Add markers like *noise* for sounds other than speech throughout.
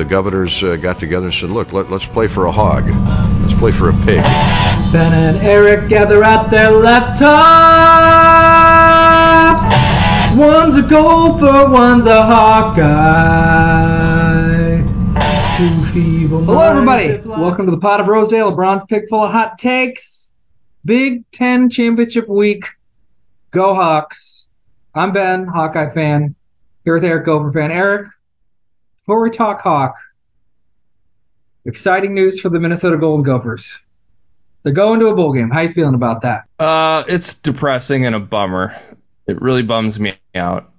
The governors uh, got together and said, look, let, let's play for a hog. Let's play for a pig. Ben and Eric gather at their laptops. One's a gopher, one's a Hawkeye. Two feeble Hello, everybody. Welcome to the Pod of Rosedale, a bronze pick full of hot takes. Big Ten Championship Week. Go Hawks. I'm Ben, Hawkeye fan. Here with Eric, Gopher fan. Eric, before we talk Hawk, exciting news for the Minnesota Golden Gophers. They're going to a bowl game. How you feeling about that? Uh, it's depressing and a bummer. It really bums me out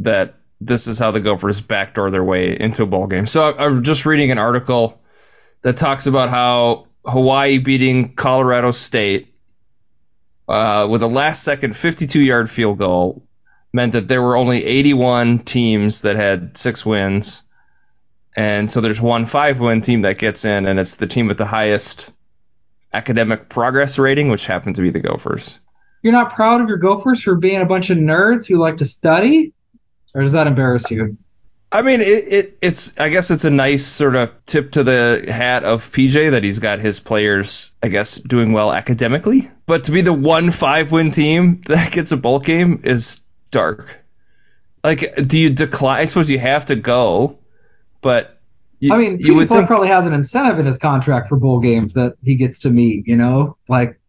that this is how the Gophers backdoor their way into a bowl game. So I'm just reading an article that talks about how Hawaii beating Colorado State uh, with a last second 52 yard field goal meant that there were only 81 teams that had six wins. And so there's one five win team that gets in, and it's the team with the highest academic progress rating, which happened to be the Gophers. You're not proud of your Gophers for being a bunch of nerds who like to study? Or does that embarrass you? I mean, it, it, it's I guess it's a nice sort of tip to the hat of PJ that he's got his players, I guess, doing well academically. But to be the one five win team *laughs* that gets a bowl game is dark. Like, do you decline? I suppose you have to go, but you, I mean, you would think probably has an incentive in his contract for bowl games that he gets to meet. You know, like,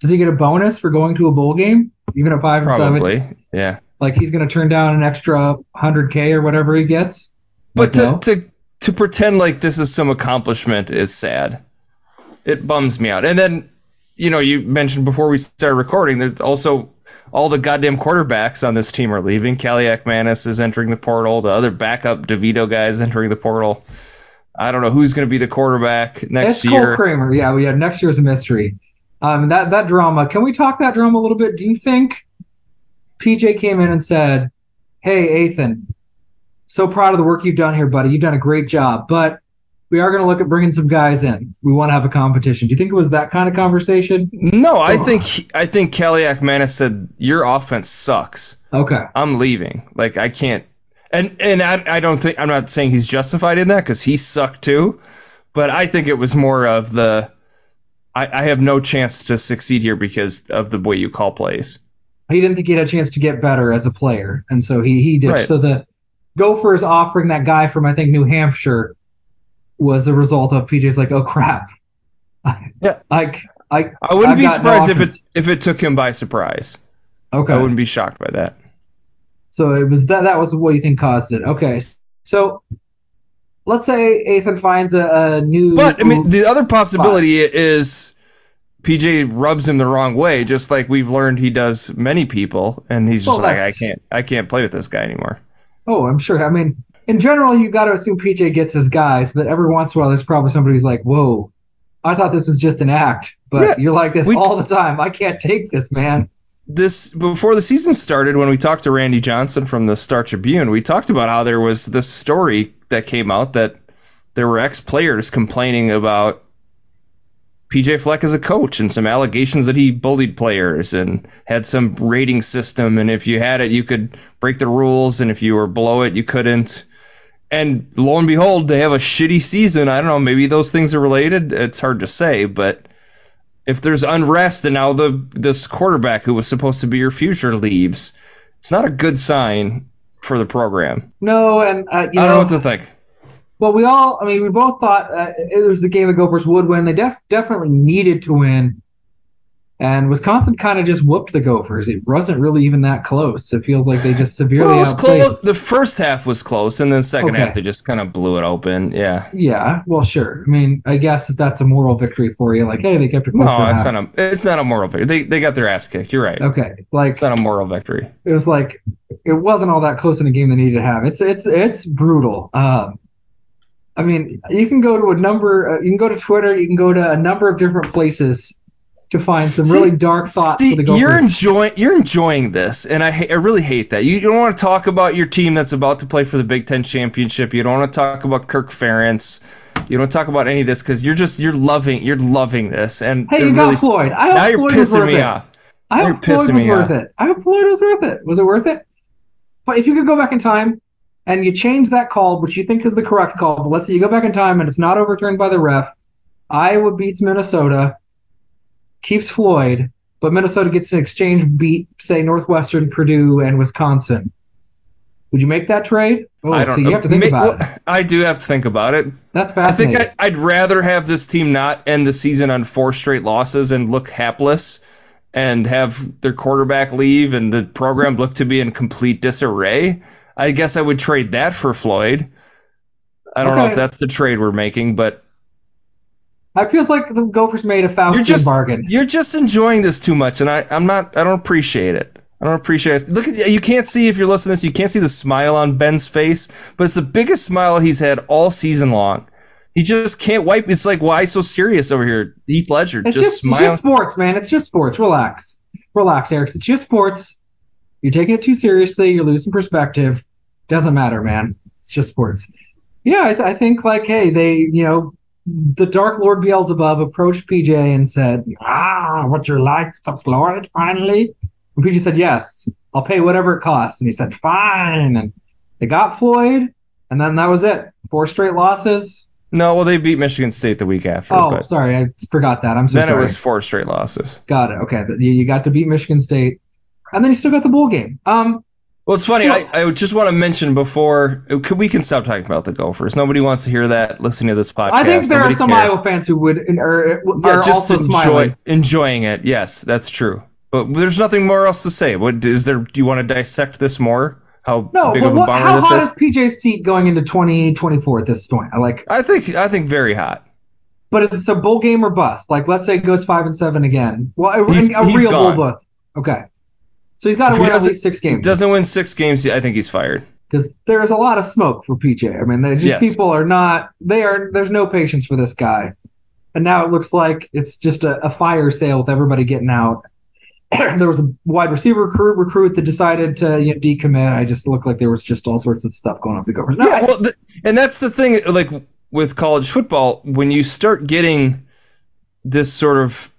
does he get a bonus for going to a bowl game, even at five and seven? probably, yeah. Like he's going to turn down an extra 100k or whatever he gets. But Like, no? to, to to pretend like this is some accomplishment is sad. It bums me out. And then, you know, you mentioned before we started recording, there's also all the goddamn quarterbacks on this team are leaving. Kaliakmanis is entering the portal. The other backup DeVito guy is entering the portal. I don't know who's going to be the quarterback next It's Cole year. Kramer. Yeah, we had next year's a mystery. Um, that that drama. Can we talk that drama a little bit? Do you think PJ came in and said, "Hey, Ethan, so proud of the work you've done here, buddy. You've done a great job, but we are going to look at bringing some guys in. We want to have a competition." Do you think it was that kind of conversation? No, I think I think Kaliakmanis said your offense sucks. Okay. I'm leaving. Like I can't. And and I, I don't think I'm not saying he's justified in that because he sucked too, but I think it was more of the I, I have no chance to succeed here because of the way you call plays. He didn't think he had a chance to get better as a player, and so he he did. Right. So the Gophers offering that guy from I think New Hampshire was the result of PJ's like, oh crap. Yeah. *laughs* Like I I wouldn't I've be got no surprised if it if it took him by surprise. okay. I wouldn't be shocked by that. So it was that that was what you think caused it. Okay. So let's say Ethan finds a, a new But I mean, the other possibility is PJ rubs him the wrong way, just like we've learned he does many people, and he's just Well, like, I can't, I can't play with this guy anymore. Oh, I'm sure. I mean, in general, you got to assume PJ gets his guys, but every once in a while, there's probably somebody who's like, "Whoa, I thought this was just an act," but Yeah, you're like this we- all the time. I can't take this, man. this before the season started when we talked to Randy Johnson from the Star Tribune, we talked about how there was this story that came out that there were ex-players complaining about PJ Fleck as a coach and some allegations that he bullied players and had some rating system and if you had it you could break the rules and if you were below it you couldn't. And lo and behold, they have a shitty season. I don't know, maybe those things are related. It's hard to say, but if there's unrest and now the this quarterback who was supposed to be your future leaves, it's not a good sign for the program. No, and uh, you I don't know know, what to think. well, we all, I mean, we both thought uh, it was the game the Gophers would win. They def- definitely needed to win, and Wisconsin kind of just whooped the Gophers. It wasn't really even that close. It feels like they just severely Well, it was outplayed. close. The first half was close, and then second Okay. half they just kind of blew it open. Yeah. Yeah, well, sure. I mean, I guess if that's a moral victory for you, like, hey, they kept it close. No, it's half. not a it's not a moral victory. They they got their ass kicked. You're right. Okay, like It's not a moral victory. it was like it wasn't all that close in a game they needed to have. It's it's it's brutal. Um, I mean, you can go to a number. Uh, you can go to Twitter. You can go to a number of different places to find some See- really dark thoughts See, for the Gophers. you're enjoying you're enjoying this, and I ha- I really hate that. You don't want to talk about your team that's about to play for the Big Ten championship. You don't want to talk about Kirk Ferentz. You don't talk about any of this because you're just you're loving you're loving this, and hey, you really got Floyd. I hope now you're Floyd pissing me it. off. I You're hope Floyd was worth off. it. I hope Floyd was worth it. Was it worth it? But if you could go back in time and you change that call, which you think is the correct call, but let's say you go back in time and it's not overturned by the ref. Iowa beats Minnesota, keeps Floyd, but Minnesota gets an exchange beat, say Northwestern, Purdue, and Wisconsin. Would you make that trade? Oh, I don't so know. you have to think Ma- about well, it. I do have to think about it. That's fascinating. I think I, I'd rather have this team not end the season on four straight losses and look hapless and have their quarterback leave and the program look to be in complete disarray. I guess I would trade that for Floyd. I don't know if that's the trade we're making, but it feels like the Gophers made a you're Faustian just bargain. you're just enjoying this too much, and I, I'm not. I don't appreciate it. I don't appreciate it. Look at you can't see if you're listening to this, you can't see the smile on Ben's face, but it's the biggest smile he's had all season long. He just can't wipe. It's like why so serious over here, Heath Ledger? It's just, just, it's just sports, man. It's just sports. Relax. Relax, Eric. It's just sports. You're taking it too seriously. You're losing perspective. Doesn't matter, man. It's just sports. Yeah, I, th- I think like, hey, they, you know, the Dark Lord Beelzebub approached PJ and said, "Ah, would you like the Floyd finally?" And PJ said, "Yes, I'll pay whatever it costs." And he said, "Fine." And they got Floyd, and then that was it. Four straight losses. no, well they beat Michigan State the week after, Oh, sorry, I forgot that. I'm so then sorry. it was four straight losses. Got it. Okay, you got to beat Michigan State, and then you still got the bowl game. Um, Well, it's funny. Well- I, I just want to mention before uh, could, we can stop talking about the Gophers. Nobody wants to hear that listening to this podcast. I think there are some cares. Iowa fans who would or, uh, Yeah, are just also enjoy, smiling. enjoying it. Yes, that's true. But there's nothing more else to say. What is there? Do you want to dissect this more? How No, big but of a what, how this hot is? is PJ's seat going into 2024 at this point? I like, I think I think very hot. but is it a bowl game or bust? Like, let's say it goes five and seven again. Well, a, He's- a he's real gone. bowl bust. Okay, so he's got to win at least six games. He doesn't win six games. I think he's fired. because there's a lot of smoke for PJ. I mean, they just Yes. people are not they are there's no patience for this guy, and now it looks like it's just a, a fire sale with everybody getting out. *clears throat* there was a wide receiver recruit recruit that decided to you know, decommit. I just looked like there was just all sorts of stuff going with the Gophers. No, Yeah, well, th- and that's the thing. Like with college football, when you start getting this sort of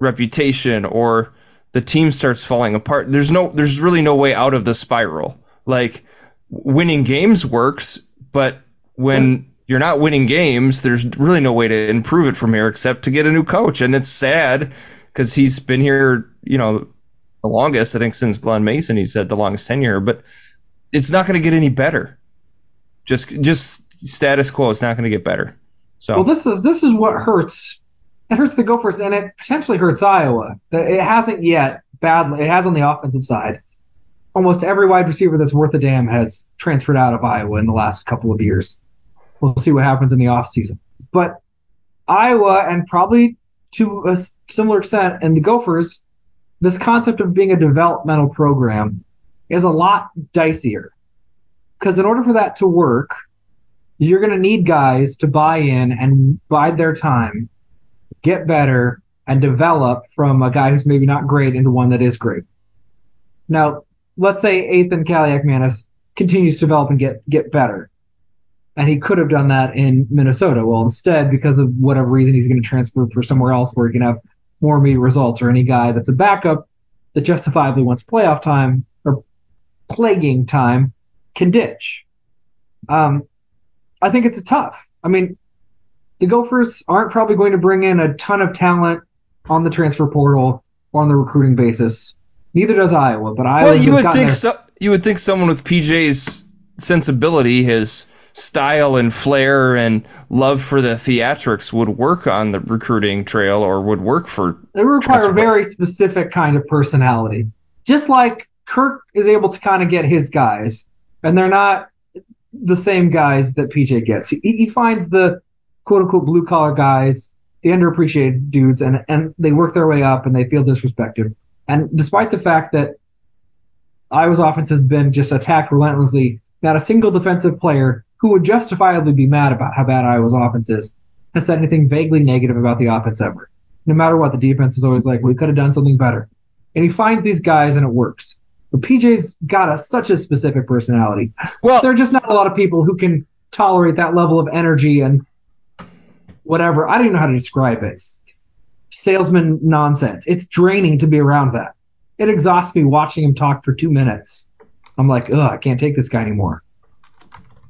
reputation, or the team starts falling apart, there's no, there's really no way out of the spiral. Like winning games works, but when you're not winning games, there's really no way to improve it from here except to get a new coach, and it's sad because he's been here, you know, the longest. I think since Glen Mason, he's had the longest tenure, but it's not going to get any better just just status quo is not going to get better. So well, this is this is what hurts. It hurts the Gophers, and it potentially hurts Iowa. It hasn't yet badly. It has on the offensive side. Almost every wide receiver that's worth a damn has transferred out of Iowa in the last couple of years. We'll see what happens in the offseason. But Iowa, and probably to a similar extent, and the Gophers, this concept of being a developmental program is a lot dicier. Because in order for that to work, you're going to need guys to buy in and bide their time, get better, and develop from a guy who's maybe not great into one that is great. Now, let's say Ethan Kaliakmanis continues to develop and get get better. And he could have done that in Minnesota. Well, instead, because of whatever reason, he's going to transfer for somewhere else where he can have more immediate results, or any guy that's a backup that justifiably wants playoff time or plaguing time can ditch. Um, I think it's tough. I mean, the Gophers aren't probably going to bring in a ton of talent on the transfer portal or on the recruiting basis. Neither does Iowa, but Iowa well, you would think so, you would think someone with PJ's sensibility, his style and flair and love for the theatrics would work on the recruiting trail or would work for They require a very specific kind of personality. Just like Kirk is able to kind of get his guys, and they're not the same guys that PJ gets. He, he finds the quote unquote blue collar guys, the underappreciated dudes, and, and they work their way up and they feel disrespected. And despite the fact that Iowa's offense has been just attacked relentlessly, not a single defensive player who would justifiably be mad about how bad Iowa's offense is has said anything vaguely negative about the offense ever no matter what, the defense is always like, we could have done something better. And he finds these guys and it works. But PJ's got a, such a specific personality. well There are just not a lot of people who can tolerate that level of energy and whatever. I don't even know how to describe it. Salesman nonsense. It's draining to be around that. It exhausts me watching him talk for two minutes. I'm like, ugh, I can't take this guy anymore.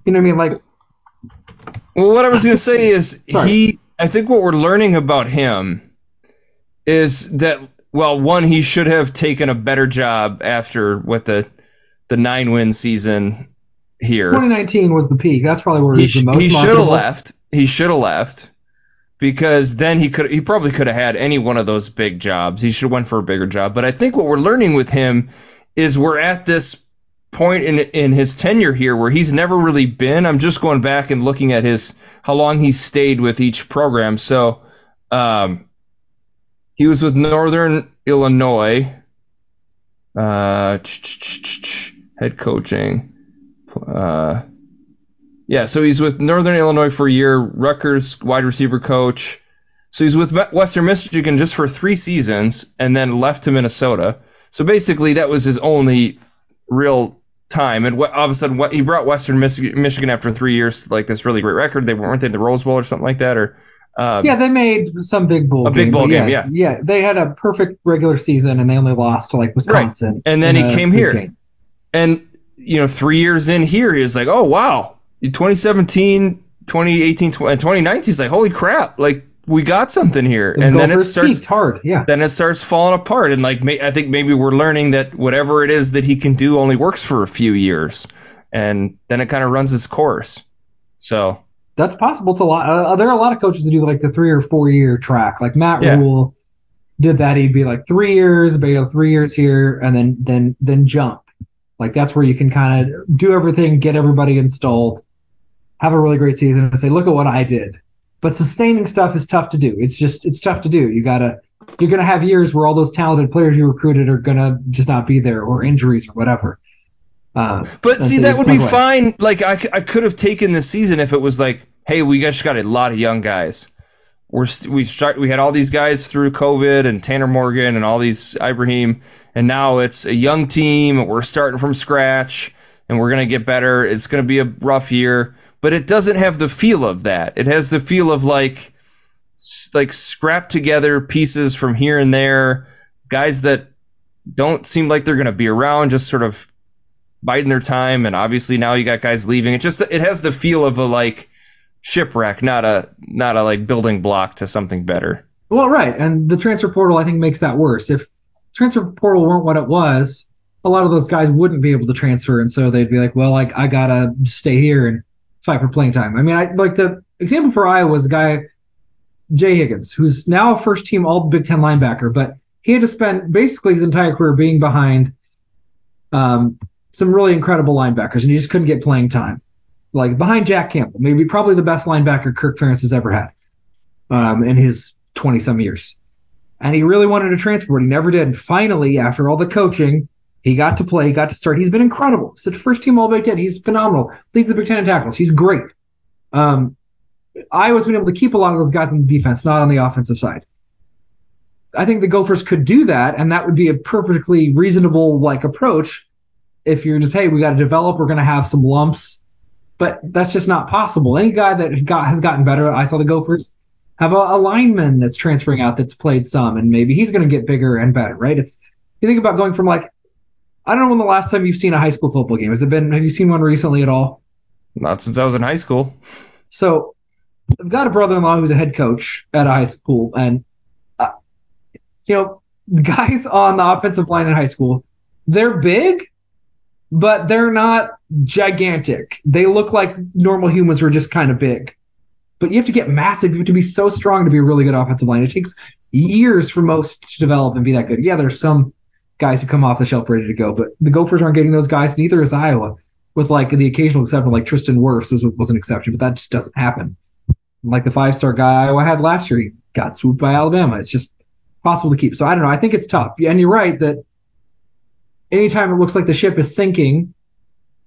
You know what I mean? Like, Well, what I was going to say is *laughs* Sorry. he. I think what we're learning about him is that well, one he should have taken a better job after what the the nine win season here. 2019 was the peak. That's probably where he He, was the most he should have left. He should have left because then he could he probably could have had any one of those big jobs. He should have went for a bigger job. But I think what we're learning with him is we're at this point in in his tenure here where he's never really been. I'm just going back and looking at his how long he's stayed with each program. So um, he was with Northern Illinois. Uh, head coaching. Uh, yeah, so he's with Northern Illinois for a year, Rutgers wide receiver coach. So he's with Western Michigan just for three seasons and then left to Minnesota. So basically, that was his only real time. And all of a sudden, he brought Western Michigan after three years, like this really great record. They weren't they in the Rose Bowl or something like that, or um, Yeah, they made some big bowl A big bowl game, yeah, yeah. They had a perfect regular season and they only lost to like Wisconsin. Right. And then he came here. game. and you know, three years in here, he was like, oh wow, 2017, 2018, 20, 2019. He's like, holy crap, like we got something here. The and then it starts hard. Yeah. then it starts falling apart and like may, i think maybe we're learning that whatever it is that he can do only works for a few years and then it kind of runs its course so That's possible. It's a lot. Uh, there are a lot of coaches that do like the three or four year track. Like Matt Yeah. Rhule did that. He'd be like three years, know, three years here, and then then then jump. Like that's where you can kind of do everything, get everybody installed, have a really great season, and say, look at what I did. But sustaining stuff is tough to do. It's just it's tough to do. You gotta you're gonna have years where all those talented players you recruited are gonna just not be there, or injuries or whatever. Uh, but see that would be away. fine like I, I could have taken this season if it was like hey we just got a lot of young guys we're st- we start we had all these guys through covid and tanner morgan and all these ibrahim and now it's a young team we're starting from scratch and we're going to get better it's going to be a rough year but it doesn't have the feel of that. It has the feel of like like scrap together pieces from here and there. Guys that don't seem like they're going to be around just sort of biding their time and obviously now you got guys leaving. It just it has the feel of a like shipwreck not a not a like building block to something better. Well, right, and the transfer portal I think makes that worse. If transfer portal weren't what it was, a lot of those guys wouldn't be able to transfer, and so they'd be like, "Well, I, I gotta stay here and fight for playing time." I mean, I like the example for Iowa was a guy, Jay Higgins, who's now a first team All Big Ten linebacker, but he had to spend basically his entire career being behind um, some really incredible linebackers, and he just couldn't get playing time. Like behind Jack Campbell, maybe probably the best linebacker Kirk Ferentz has ever had um, in his 20 some years. And he really wanted to transfer, but he never did. And finally, after all the coaching, he got to play, he got to start. He's been incredible. He's the first team All Big Ten. He's phenomenal. Leads the Big Ten in tackles. He's great. Um, Iowa's been able to keep a lot of those guys on the defense, not on the offensive side. I think the Gophers could do that, and that would be a perfectly reasonable like approach. If you're just, hey, we got to develop, we're going to have some lumps, but that's just not possible. Any guy that got has gotten better, I saw the Gophers have a, a lineman that's transferring out that's played some, and maybe he's going to get bigger and better, right? It's you think about going from like I don't know when the last time you've seen a high school football game. Has it been? Have you seen one recently at all? not since i was in high school So I've got a brother-in-law who's a head coach at a high school, and uh, you know, guys on the offensive line in high school, they're big, but they're not gigantic. They look like normal humans who are just kind of big. But you have to get massive. You have to be so strong to be a really good offensive line. It takes years for most to develop and be that good. Yeah, there's some guys who come off the shelf ready to go, but the Gophers aren't getting those guys. Neither is Iowa, with like the occasional exception, like Tristan Wirfs was, was an exception, but that just doesn't happen. Like the five-star guy Iowa had last year, he got swooped by Alabama. It's just possible to keep. So I don't know. I think it's tough. And you're right that anytime it looks like the ship is sinking,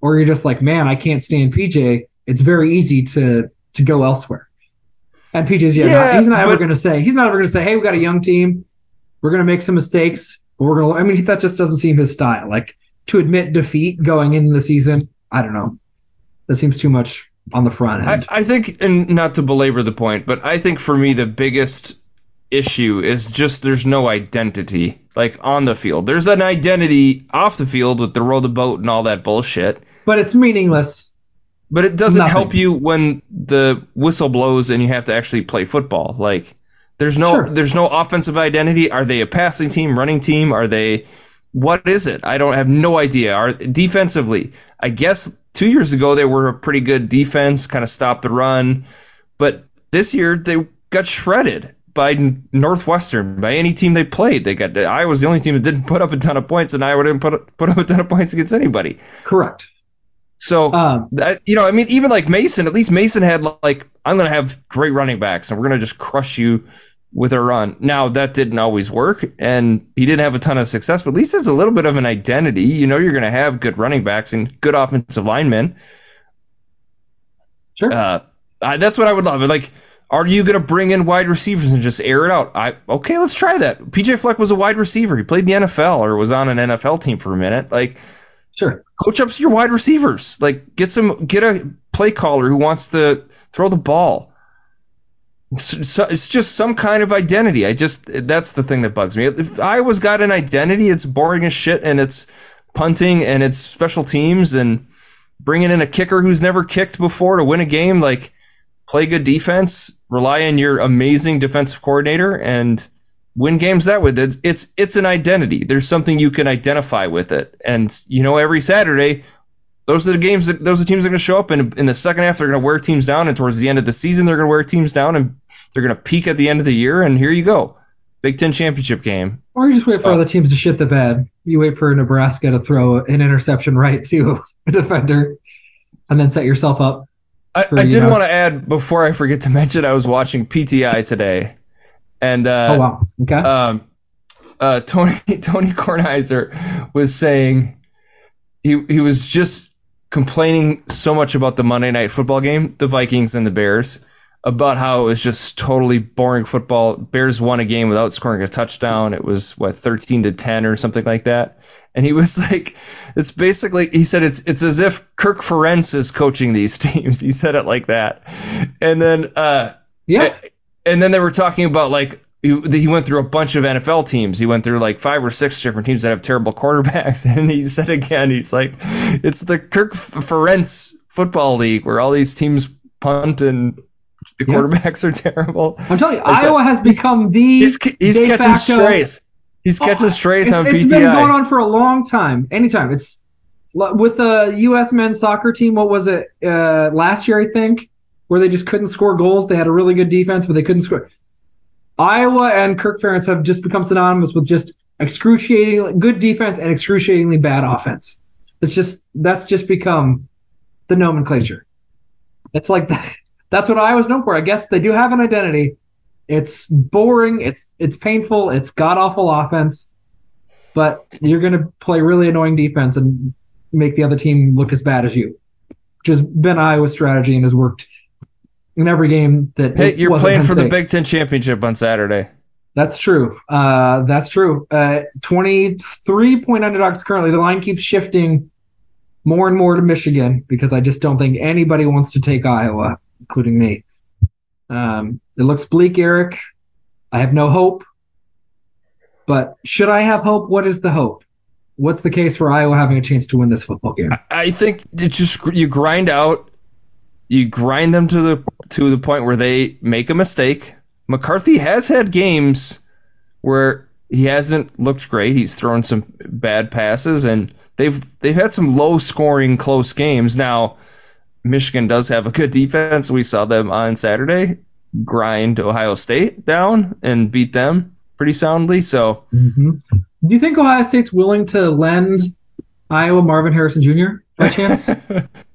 or you're just like, man, I can't stand PJ, it's very easy to to go elsewhere. And PJ's yeah, Yeah, not, he's not ever going to say he's not ever going to say, hey, we got a young team, we're going to make some mistakes, but we're to. I mean, that just doesn't seem his style. Like to admit defeat going into the season, I don't know. That seems too much on the front I, end. I think and not to belabor the point but i think for me the biggest issue is just there's no identity like on the field there's an identity off the field with the row the boat and all that bullshit but it's meaningless But it doesn't Nothing. help you when the whistle blows and you have to actually play football. Like there's no Sure. there's no offensive identity. Are they a passing team, running team? Are they what is it? I don't have no idea. Are defensively, I guess two years ago they were a pretty good defense, kind of stopped the run, but this year they got shredded by Northwestern, by any team they played. They got Iowa's the only team that didn't put up a ton of points, and Iowa didn't put put up a ton of points against anybody. Correct. So Um, that, you know, I mean, even like Mason, at least Mason had like, I'm going to have great running backs and we're going to just crush you with a run. Now that didn't always work and he didn't have a ton of success, but at least it's a little bit of an identity. You know, you're going to have good running backs and good offensive linemen. sure. Uh, I, that's what I would love. Like, are you going to bring in wide receivers and just air it out? I okay, let's try that. PJ Fleck was a wide receiver. He played in the NFL or was on an NFL team for a minute. Like, sure. coach up your wide receivers. Like get some get a play caller who wants to throw the ball. So- it's just some kind of identity. I just that's the thing that bugs me. If Iowa's got an identity, it's boring as shit, and it's punting and it's special teams and bringing in a kicker who's never kicked before to win a game. Like play good defense, rely on your amazing defensive coordinator, and win games that way. It's it's it's an identity. There's something you can identify with it, and you know every Saturday, those are the games that those are teams that are going to show up, and in the second half they're going to wear teams down, and towards the end of the season they're going to wear teams down, and they're going to peak at the end of the year, and here you go, Big Ten championship game. Or you just wait for So- other teams to shit the bed. You wait for Nebraska to throw an interception right *laughs* to a defender, and then set yourself up. I, For, I did want to add before I forget to *laughs* mention I was watching PTI today, and uh, oh wow. Okay. um, uh, Tony *laughs* Tony Kornheiser was saying he he was just complaining so much about the Monday night football game, the Vikings and the Bears, about how it was just totally boring football. Bears won a game without scoring a touchdown. It was what 13 to 10 or something like that. And he was *laughs* like, it's basically he said it's it's as if Kirk Ferentz is coaching these *laughs* teams. He said it like that. And then uh yeah. and then they were talking about like he, he went through a bunch of NFL teams. He went through like five or six different teams that have terrible quarterbacks. *laughs* And he said again, he's like, it's the Kirk Ferentz football league where all these teams punt and the Yeah. quarterbacks are *laughs* terrible. I'm telling you, It's Iowa has become the He's he's de catching facto- strays. He's catching Oh, strays it's, on it's PTI. been going on for a long time. Anytime it's with the U.S. men's soccer team. What was it uh, last year? I think where they just couldn't score goals. They had a really good defense, but they couldn't score. Iowa and Kirk Ferentz have just become synonymous with just excruciatingly good defense and excruciatingly bad offense. It's just that's just become the nomenclature. It's like that. That's what Iowa's known for. I guess they do have an identity. It's boring. It's it's painful. It's god awful offense, but you're gonna play really annoying defense and make the other team look as bad as you, which has been Iowa's strategy and has worked in every game that. hey, you're playing for the Big Ten championship on Saturday. That's true. Uh, that's true. Uh, 23 point underdogs currently. The line keeps shifting more and more to Michigan because I just don't think anybody wants to take Iowa, including me. Um, it looks bleak, Eric. I have no hope. But should I have hope? What is the hope? What's the case for Iowa having a chance to win this football game? I think it just you grind out, you grind them to the to the point where they make a mistake. McCarthy has had games where he hasn't looked great. He's thrown some bad passes, and they've they've had some low scoring close games. Now, Michigan does have a good defense. We saw them on Saturday grind Ohio State down and beat them pretty soundly. So hmm Do you think Ohio State's willing to lend Iowa Marvin Harrison Jr. by chance? *laughs*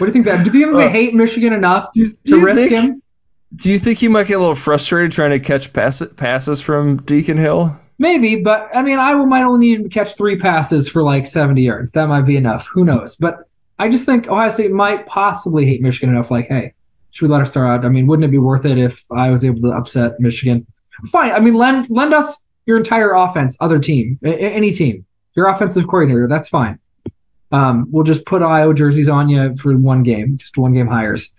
what do you think that? Do you think they Uh, hate Michigan enough do to risk think- him? Do you think he might get a little frustrated trying to catch pass- passes from Deacon Hill? Maybe, but I mean, Iowa might only need to catch three passes for like 70 yards. That might be enough. Who knows? But I just think Ohio State might possibly hate Michigan enough. Like, hey, should we let her start out? I mean, wouldn't it be worth it if I was able to upset Michigan? Fine. I mean, lend lend us your entire offense, other team, any team, your offensive coordinator. That's fine. Um, we'll just put Iowa jerseys on you for one game, just one game hires.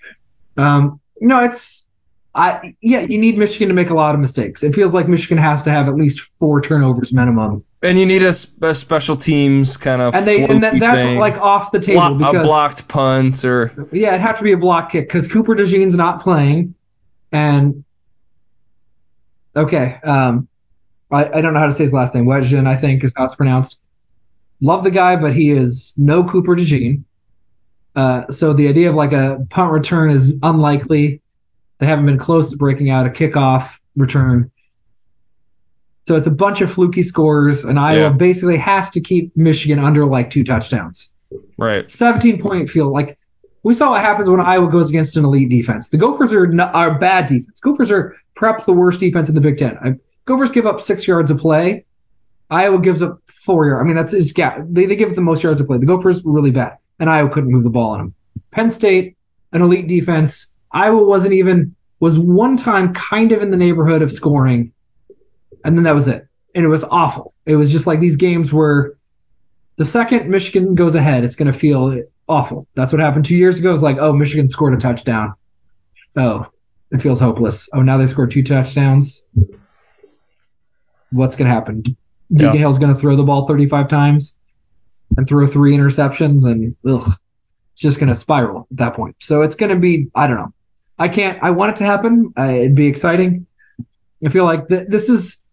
Um, no, it's I yeah, you need Michigan to make a lot of mistakes. It feels like Michigan has to have at least four turnovers minimum, And you need a, a special teams kind of and they and that, that's thing. like off the table Blo- a blocked punt or yeah, it'd have to be a block kick because Cooper DeJean's not playing, and okay, um, I, I don't know how to say his last name. Wetjen, I think, is how it's pronounced. Love the guy, but he is no Cooper DeJean. Uh, so the idea of like a punt return is unlikely. They haven't been close to breaking out a kickoff return. So it's a bunch of fluky scores, and Iowa Yeah. basically has to keep Michigan under like two touchdowns. right. 17 point field. Like we saw what happens when Iowa goes against an elite defense. The Gophers are not, are bad defense. Gophers are perhaps the worst defense in the Big Ten. I, Gophers give up six yards of play. Iowa gives up four yards. I mean that's is gap. They they give up the most yards of play. The Gophers were really bad, and Iowa couldn't move the ball on them. Penn State, an elite defense. Iowa wasn't even was one time kind of in the neighborhood of scoring, and then that was it. And it was awful. It was just like these games where the second Michigan goes ahead, it's going to feel awful. That's what happened two years ago. It's like, oh, Michigan scored a touchdown. Oh, it feels hopeless. Oh, now they scored two touchdowns. What's going to happen? Deacon Yeah. Hill's going to throw the ball 35 times and throw three interceptions, and ugh, it's just going to spiral at that point. So it's going to be, I don't know. I can't. I want it to happen. Uh, it'd be exciting. I feel like th- this is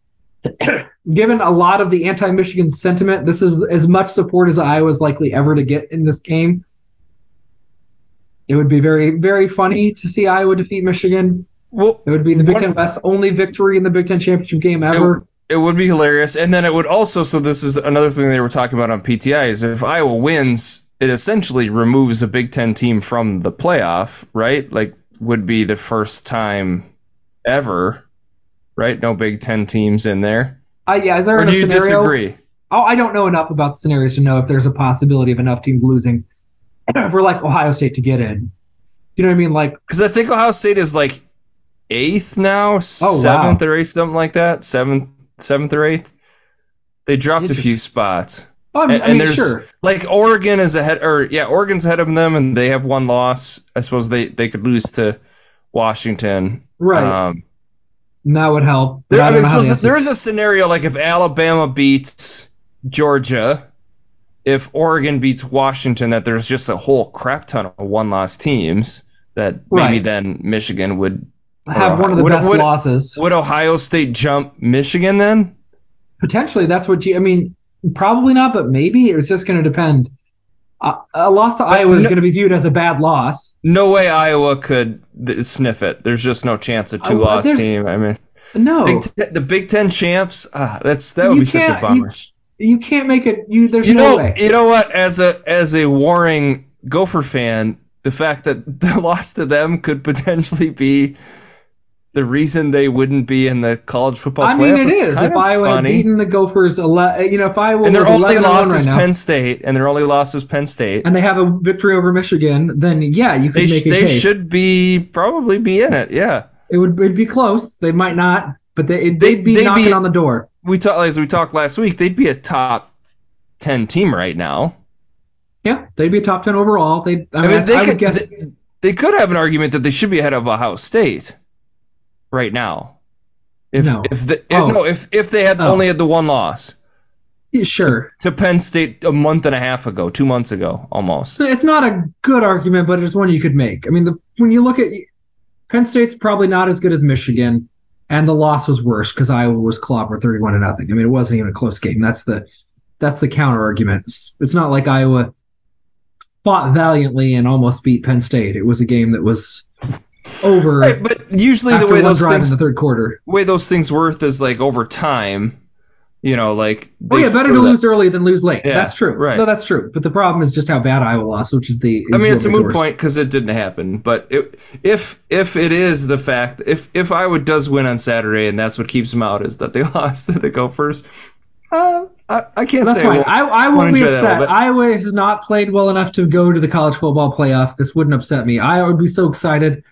*clears throat* given a lot of the anti-Michigan sentiment, this is as much support as Iowa's likely ever to get in this game. It would be very, very funny to see Iowa defeat Michigan. Well, It would be the Big Ten West only victory in the Big Ten championship game ever. It would be hilarious, and then it would also. So this is another thing they were talking about on PTI is if Iowa wins, it essentially removes a Big Ten team from the playoff, right? Like would be the first time ever, right? No Big Ten teams in there. Uh, yeah, is there Or a do you scenario? disagree? Oh, I don't know enough about the scenarios to know if there's a possibility of enough teams losing *clears throat* for like Ohio State to get in. You know what I mean? Like, Because I think Ohio State is like eighth now, Oh, wow. seventh or eighth, something like that. Seventh, seventh or eighth. They dropped a few spots. oh, I mean, And, I and mean there's sure. like Oregon is ahead, or yeah, Oregon's ahead of them, and they have one loss. I suppose they they could lose to Washington. Right. Um, that would help. there, I I mean, don't know how suppose there is a scenario like if Alabama beats Georgia, if Oregon beats Washington, that there's just a whole crap ton of one loss teams that maybe Right. then Michigan would have one of the Would- best would- losses. would Ohio State jump Michigan then? Potentially, that's what you. I mean, probably not, but maybe it's just going to depend. Uh, a loss to Iowa is no- going to be viewed as a bad loss. No way Iowa could th- sniff it. There's just no chance a Uh, two loss there's- team. I mean, No, Big Ten, the Big Ten champs. Ah, that's that would You be such a bummer. you can't make it. You there's You, no know, way. you know what? As a as a warring Gopher fan, the fact that *laughs* the loss to them could potentially be the reason they wouldn't be in the college football I mean, playoff it is. If Iowa had funny. beaten the Gophers, ele- you know, if Iowa and their was only 11 loss right is now, Penn State, and their only loss is Penn State. and they have a victory over Michigan, then yeah, you could They, make sh- a they case. should be probably be in it. Yeah. It would it'd be close. They might not, but they, it'd- They- they'd be they'd knocking be- on the door. we talked as we talked last week, they'd be a top ten team right now. Yeah, they'd be a top ten overall. They, I I mean, mean, they I would could guess. they, they could have an argument that they should be ahead of Ohio State right now. If No. if the, if, Oh. no if if they had Oh. only had the one loss Yeah, sure. to Penn State a month and a half ago, two months ago almost. So it's not a good argument, but it's one you could make. I mean, the, when you look at Penn State's probably not as good as Michigan, and the loss was worse because Iowa was clobbered 31 to nothing. I mean, it wasn't even a close game. That's the that's the counter argument. It's, it's not like Iowa fought valiantly and almost beat Penn State. It was a game that was over Right, but usually after the way those things in the third quarter. way those things work is like over time. You know, like Oh yeah, better to that- lose early than lose late. Yeah, that's true. right. No, that's true. But the problem is just how bad Iowa lost, which is the. Is I mean, it's a moot point because it didn't happen. But it, if if it is the fact, if if Iowa does win on Saturday and that's what keeps them out is that they *laughs* lost to the Gophers, uh, I, I can't That's say. fine. I, I won't be enjoy that a little upset. Iowa has not played well enough to go to the college football playoff. This wouldn't upset me. I would be so excited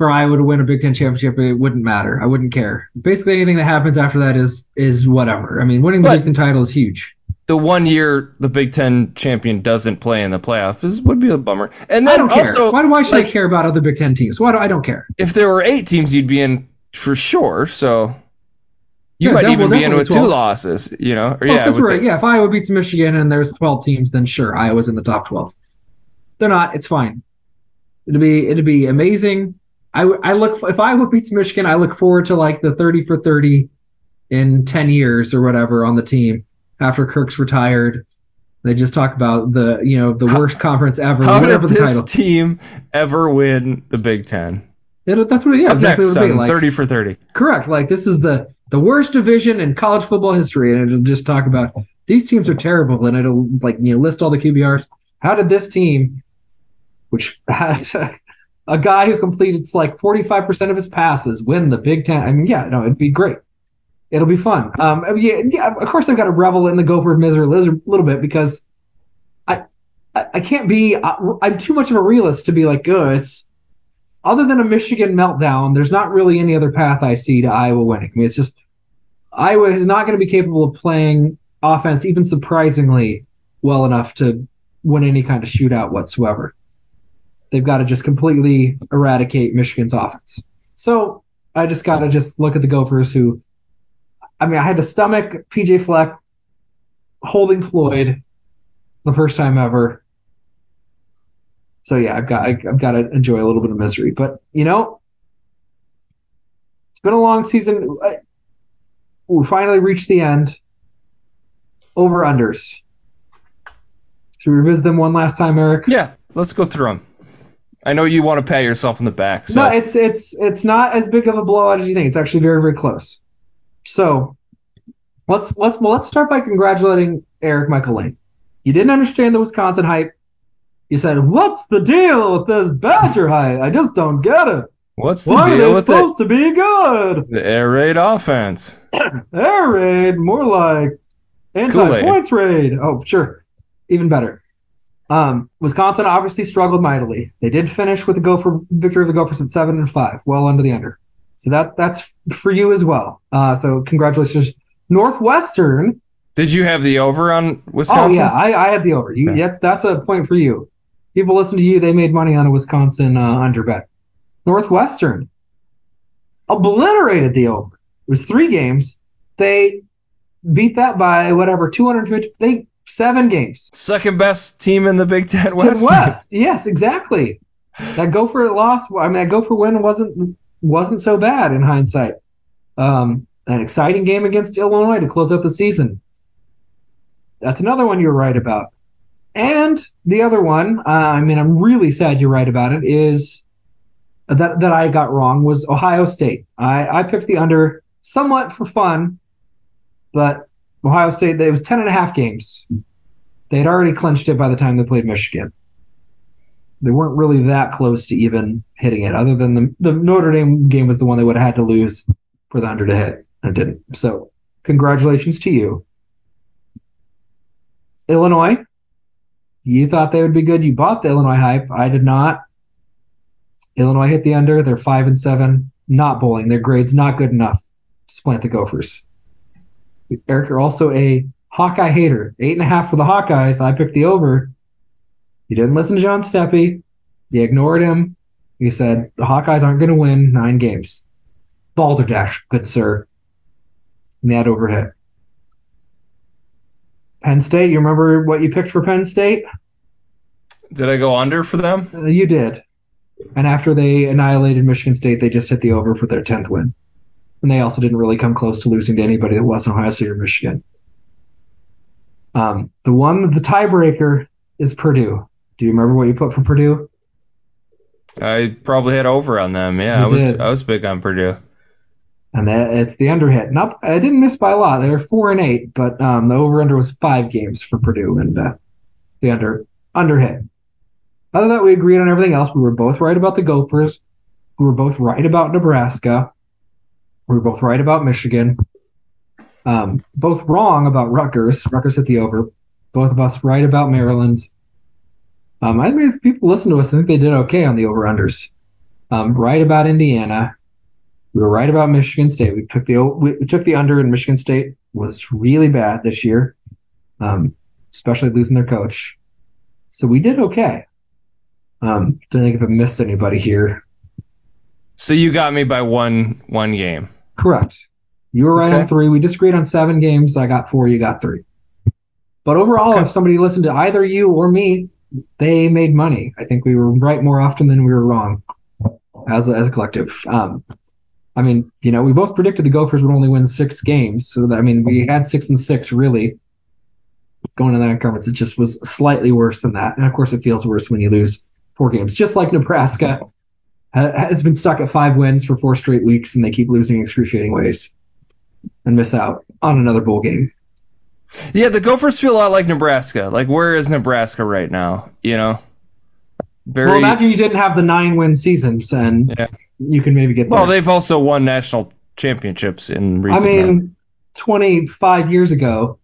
for Iowa to win a Big Ten championship. It wouldn't matter. I wouldn't care. Basically, anything that happens after that is is whatever. I mean, winning the But- Big Ten title is huge. the one year the Big Ten champion doesn't play in the playoffs is, would be a bummer. And then I don't care. also, why, why should like, I care about other Big Ten teams? Why do I don't care? if there were eight teams, you'd be in for sure. So you Yeah, might even be in with 12. two losses. You know, or Well, yeah, if, this with were- the- yeah, if Iowa beats Michigan and there's 12 teams, then sure, Iowa's in the top 12. They're not. It's fine. It'd be it'd be amazing. I, I look if Iowa beats Michigan, I look forward to like the 30 for 30 in 10 years or whatever on the team after Kirk's retired. They just talk about the you know the worst conference ever, How whatever did the this title. team ever win the Big Ten? It- that's what yeah exactly next be like. 30 for 30. Correct. Like this is the the worst division in college football history, and it'll just talk about these teams are terrible, and it'll like you know list all the QBRs. How did this team, which had *laughs* a guy who completed like 45% of his passes, win the Big Ten? I mean, yeah, no, it'd be great. It'll be fun. Um, I mean, yeah, yeah, of course I've got to revel in the Gopher misery a little bit because I I, I can't be I, I'm too much of a realist to be like, oh, it's other than a Michigan meltdown, there's not really any other path I see to Iowa winning. I mean, it's just Iowa is not going to be capable of playing offense, even surprisingly well enough to win any kind of shootout whatsoever. They've got to just completely eradicate Michigan's offense. So I just got to just look at the Gophers, who, I mean, I had to stomach PJ Fleck holding Floyd the first time ever. So yeah, I've got I, I've got to enjoy a little bit of misery, but you know, it's been a long season. We finally reached the end. Over unders. Should we revisit them one last time, Eric? Yeah, let's go through them. I know you want to pat yourself in the back. So No, it's it's it's not as big of a blowout as you think. It's actually very very close. So let's let's well, let's start by congratulating Eric Michael Lane. You didn't understand the Wisconsin hype. You said, "What's the deal with this Badger hype? I just don't get it. what's the Why are deal they with it? supposed to be good? The air raid offense. *clears throat* Air raid, more like anti points raid. Oh, sure, even better. Um, Wisconsin obviously struggled mightily. They did finish with the Gopher victory of the Gophers at seven and five, well under the under. So that that's for you as well. Uh, so congratulations, Northwestern. Did you have the over on Wisconsin? Oh yeah, I, I had the over. You, Okay. that's that's a point for you. People listen to you. They made money on a Wisconsin uh, under bet. Northwestern obliterated the over. It was three games. They beat that by whatever 250. They seven games. Second best team in the Big Ten West. West. Yes, exactly. That Gopher loss. I mean, that Gopher win wasn't wasn't so bad in hindsight. Um, an exciting game against Illinois to close out the season. That's another one you're right about. And the other one, uh, I mean, I'm really sad you're right about it, is that that I got wrong was Ohio State. I, I picked the under somewhat for fun, but Ohio State, it was 10 and a half games. They had already clinched it by the time they played Michigan. They weren't really that close to even hitting it, other than the, the Notre Dame game was the one they would have had to lose for the under to hit. and It didn't. So, congratulations to you. Illinois, you thought they would be good. You bought the Illinois hype. I did not. Illinois hit the under. They're five and seven. Not bowling. Their grade's not good enough to supplant the Gophers. Eric, you're also a Hawkeye hater. Eight and a half for the Hawkeyes. I picked the over. You didn't listen to John Steppe. You ignored him. You said the Hawkeyes aren't going to win nine games. Balderdash, good sir. Net over hit. Penn State, you remember what you picked for Penn State? Did I go under for them? Uh, You did. And after they annihilated Michigan State, they just hit the over for their 10th win. And they also didn't really come close to losing to anybody that wasn't Ohio State or Michigan. Um, the one, the tiebreaker is Purdue. Do you remember what you put for Purdue? I probably had over on them. Yeah, You I was did. I was big on Purdue. And that, it's the under hit. Not, I didn't miss by a lot. They were four and eight, but um, the over under was five games for Purdue, and uh, the under under hit. Other than that, we agreed on everything else. We were both right about the Gophers. We were both right about Nebraska. We were both right about Michigan. Um, both wrong about Rutgers. Rutgers hit the over. Both of us right about Maryland. Um, I mean, if people listen to us, I think they did okay on the over unders. Um, right about Indiana. We were right about Michigan State. We took the we we took the under, and Michigan State was really bad this year. um, especially losing their coach. So we did okay. Um, don't think if I missed anybody here. So you got me by one one game. Correct. You were right Okay. on three. We disagreed on seven games. I got four. You got three. But overall, Okay. if somebody listened to either you or me, they made money. I think we were right more often than we were wrong as a, as a collective. Um, I mean, you know, we both predicted the Gophers would only win six games. So, that, I mean, we had six and six really going in that conference. It just was slightly worse than that. And of course, it feels worse when you lose four games, just like Nebraska has been stuck at five wins for four straight weeks and they keep losing excruciating ways and miss out on another bowl game. Yeah, the Gophers feel a lot like Nebraska. Like where is Nebraska right now? You know, very well, imagine you didn't have the nine win seasons and Yeah. you can maybe get there. well. They've also won national championships in I recent times. mean, 25 years ago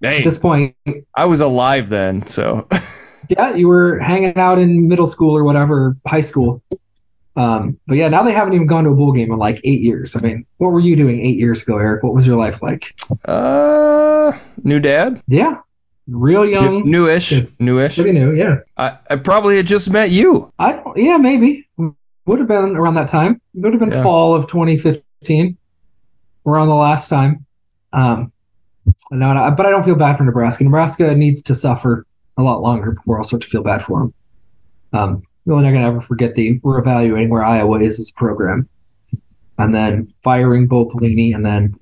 Hey, at this point, I was alive then, so *laughs* yeah, you were hanging out in middle school or whatever, high school. Um, but yeah, now they haven't even gone to a bowl game in like eight years. I mean, what were you doing eight years ago, Eric? What was your life like? uh, new dad, Yeah, real young, newish, kids. newish. pretty new. Yeah, I, I probably had just met you. I don't, yeah maybe would have been around that time. It would have been Yeah. fall of 2015, around the last time. Um, no, no, but I don't feel bad for Nebraska. Nebraska needs to suffer a lot longer before I'll start to feel bad for them. Um, really not gonna ever forget the we're evaluating where Iowa is as a program, and then firing both Leany and then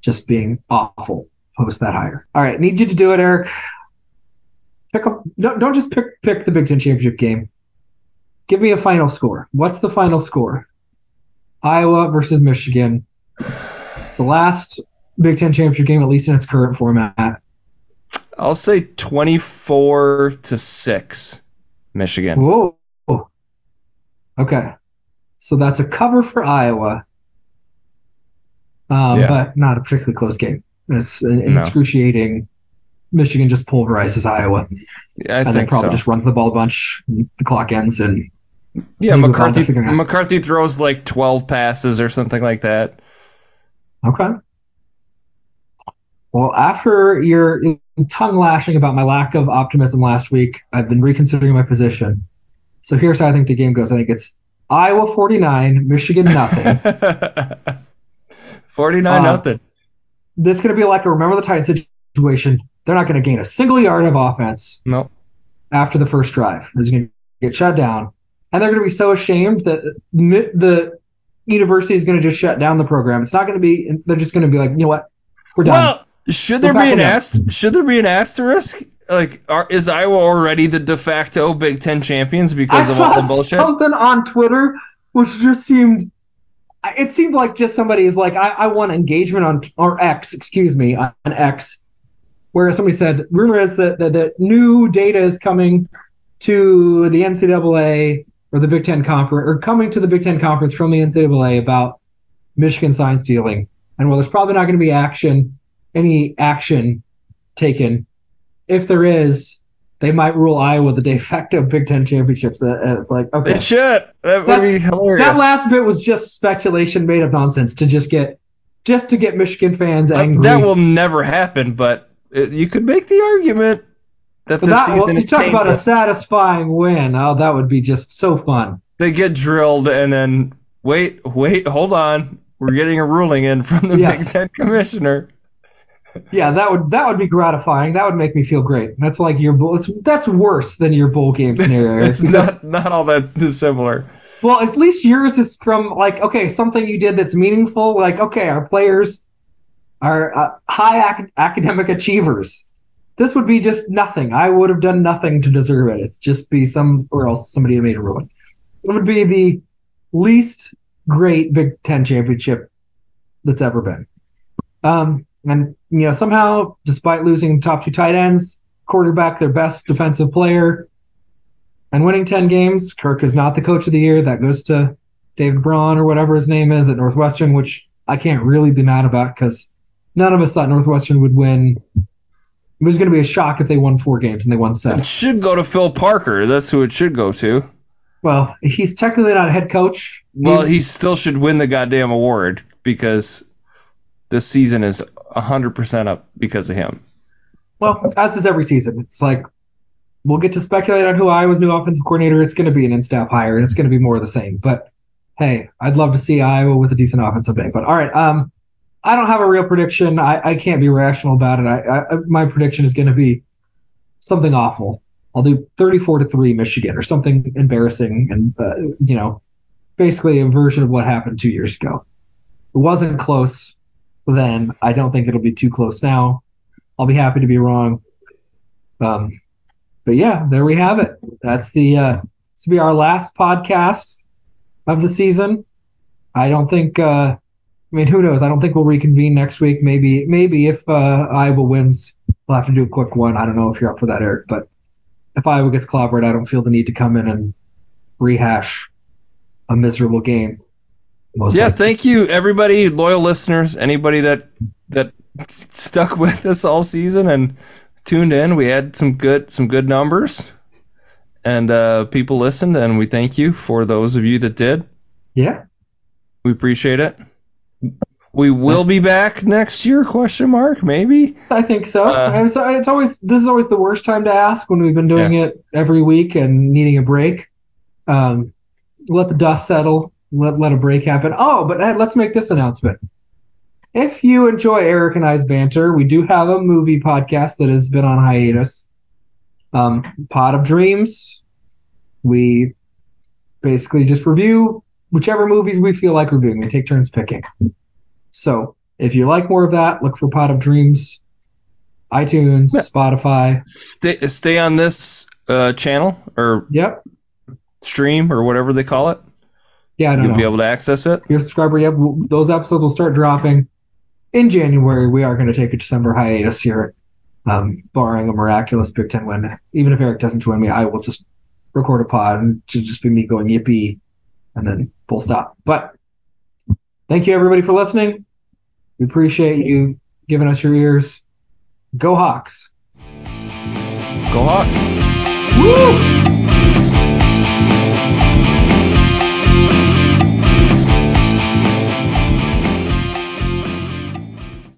just being awful post that hire. All right, need you to do it, Eric. Pick up. Don't, don't just pick pick the Big Ten championship game. Give me a final score. What's the final score? Iowa versus Michigan. The last Big Ten championship game, at least in its current format. I'll say twenty-four to six, Michigan. Whoa. Okay. So that's a cover for Iowa. Um, Yeah. But not a particularly close game. It's an, No. excruciating. Michigan just pulverizes Iowa, Yeah, I and then think probably so. just runs the ball a bunch. The clock ends, and yeah, McCarthy. have to figure out. McCarthy throws like twelve passes or something like that. Okay. Well, after your tongue lashing about my lack of optimism last week, I've been reconsidering my position. So here's how I think the game goes. I think it's Iowa 49, Michigan nothing. *laughs* Forty-nine Uh, nothing. this is going to be like a remember the Titans situation. They're not going to gain a single yard of offense No. after the first drive. It's going to get shut down, and they're going to be so ashamed that the university is going to just shut down the program. It's not going to be. They're just going to be like, you know what, we're done. Well, should there We're be an ast- Should there be an asterisk? Like, are, is Iowa already the de facto Big Ten champions I because of all the bullshit? something on Twitter which just seemed. It seemed like just somebody is like, I, I want engagement on or X, excuse me, on X, where somebody said, rumor is that, that that new data is coming to the NCAA or the Big Ten conference or coming to the Big Ten conference from the NCAA about Michigan sign stealing, and well, there's probably not going to be action, any action taken. If there is, they might rule Iowa the de facto *laughs* Big Ten championships. Uh, uh, It's like okay, It should. That would be hilarious. that last bit was just speculation made of nonsense to just get just to get Michigan fans Uh, angry. that will never happen, but it, you could make the argument that this that, well, season you is talk about a satisfying win. Oh, that would be just so fun. They get drilled, and then wait, wait, hold on. We're getting a ruling in from the Yes. Big Ten commissioner. Yeah, that would that would be gratifying. That would make me feel great. That's like your bowl. That's worse than your bowl game *laughs* scenario. It's not *laughs* not all that dissimilar. Well, at least yours is from like okay, something you did that's meaningful. Like okay, our players are uh, high ac- academic achievers. This would be just nothing. I would have done nothing to deserve it. It's just be some or else somebody had made a ruling. It would be the least great Big Ten championship that's ever been. Um, and you know somehow, despite losing top two tight ends, quarterback, their best defensive player, and winning 10 games. Kirk is not the coach of the year. That goes to David Braun or whatever his name is at Northwestern, which I can't really be mad about because none of us thought Northwestern would win. It was going to be a shock if they won four games and they won seven. It seven. should go to Phil Parker. That's who it should go to. Well, he's technically not a head coach. Well, he still should win the goddamn award because this season is 100% up because of him. well, as is every season. It's like we'll get to speculate on who Iowa's new offensive coordinator. It's going to be an in-staff hire, and it's going to be more of the same. But hey, I'd love to see Iowa with a decent offensive day. But all right, um, I don't have a real prediction. I, I can't be rational about it. I, I my prediction is going to be something awful. I'll do 34 to three Michigan or something embarrassing, and uh, you know, basically a version of what happened two years ago. It wasn't close then. I don't think it'll be too close now. I'll be happy to be wrong. Um, but yeah, there we have it. That's the uh, this will be our last podcast of the season. I don't think. Uh, I mean, who knows? I don't think we'll reconvene next week. Maybe, maybe if uh, Iowa wins, we'll have to do a quick one. I don't know if you're up for that, Eric. But if Iowa gets clobbered, I don't feel the need to come in and rehash a miserable game. Most yeah, likely. thank you, everybody, loyal listeners, anybody that that stuck with us all season and tuned in. We had some good some good numbers, and uh, people listened, and we thank you for those of you that did. Yeah, we appreciate it. We will be back next year? Question mark? Maybe. I think so. Uh, it's, it's always this is always the worst time to ask when we've been doing yeah. it every week and needing a break. Um, let the dust settle let, let a break happen. Oh, but let's make this announcement. If you enjoy Eric and I's banter, we do have a movie podcast that has been on hiatus. Um, Pod of Dreams. We basically just review whichever movies we feel like reviewing. We take turns picking. So if you like more of that, look for Pod of Dreams, iTunes, Spotify. Stay stay on this uh, channel or yep stream or whatever they call it. Yeah, I don't You'll know. be able to access it. Your subscriber, yep. Those episodes will start dropping in January. We are going to take a December hiatus here, um, barring a miraculous Big Ten win. Even if Eric doesn't join me, I will just record a pod and to just be me going yippee, and then full stop. But thank you everybody for listening. We appreciate you giving us your ears. Go Hawks! Go Hawks! Woo!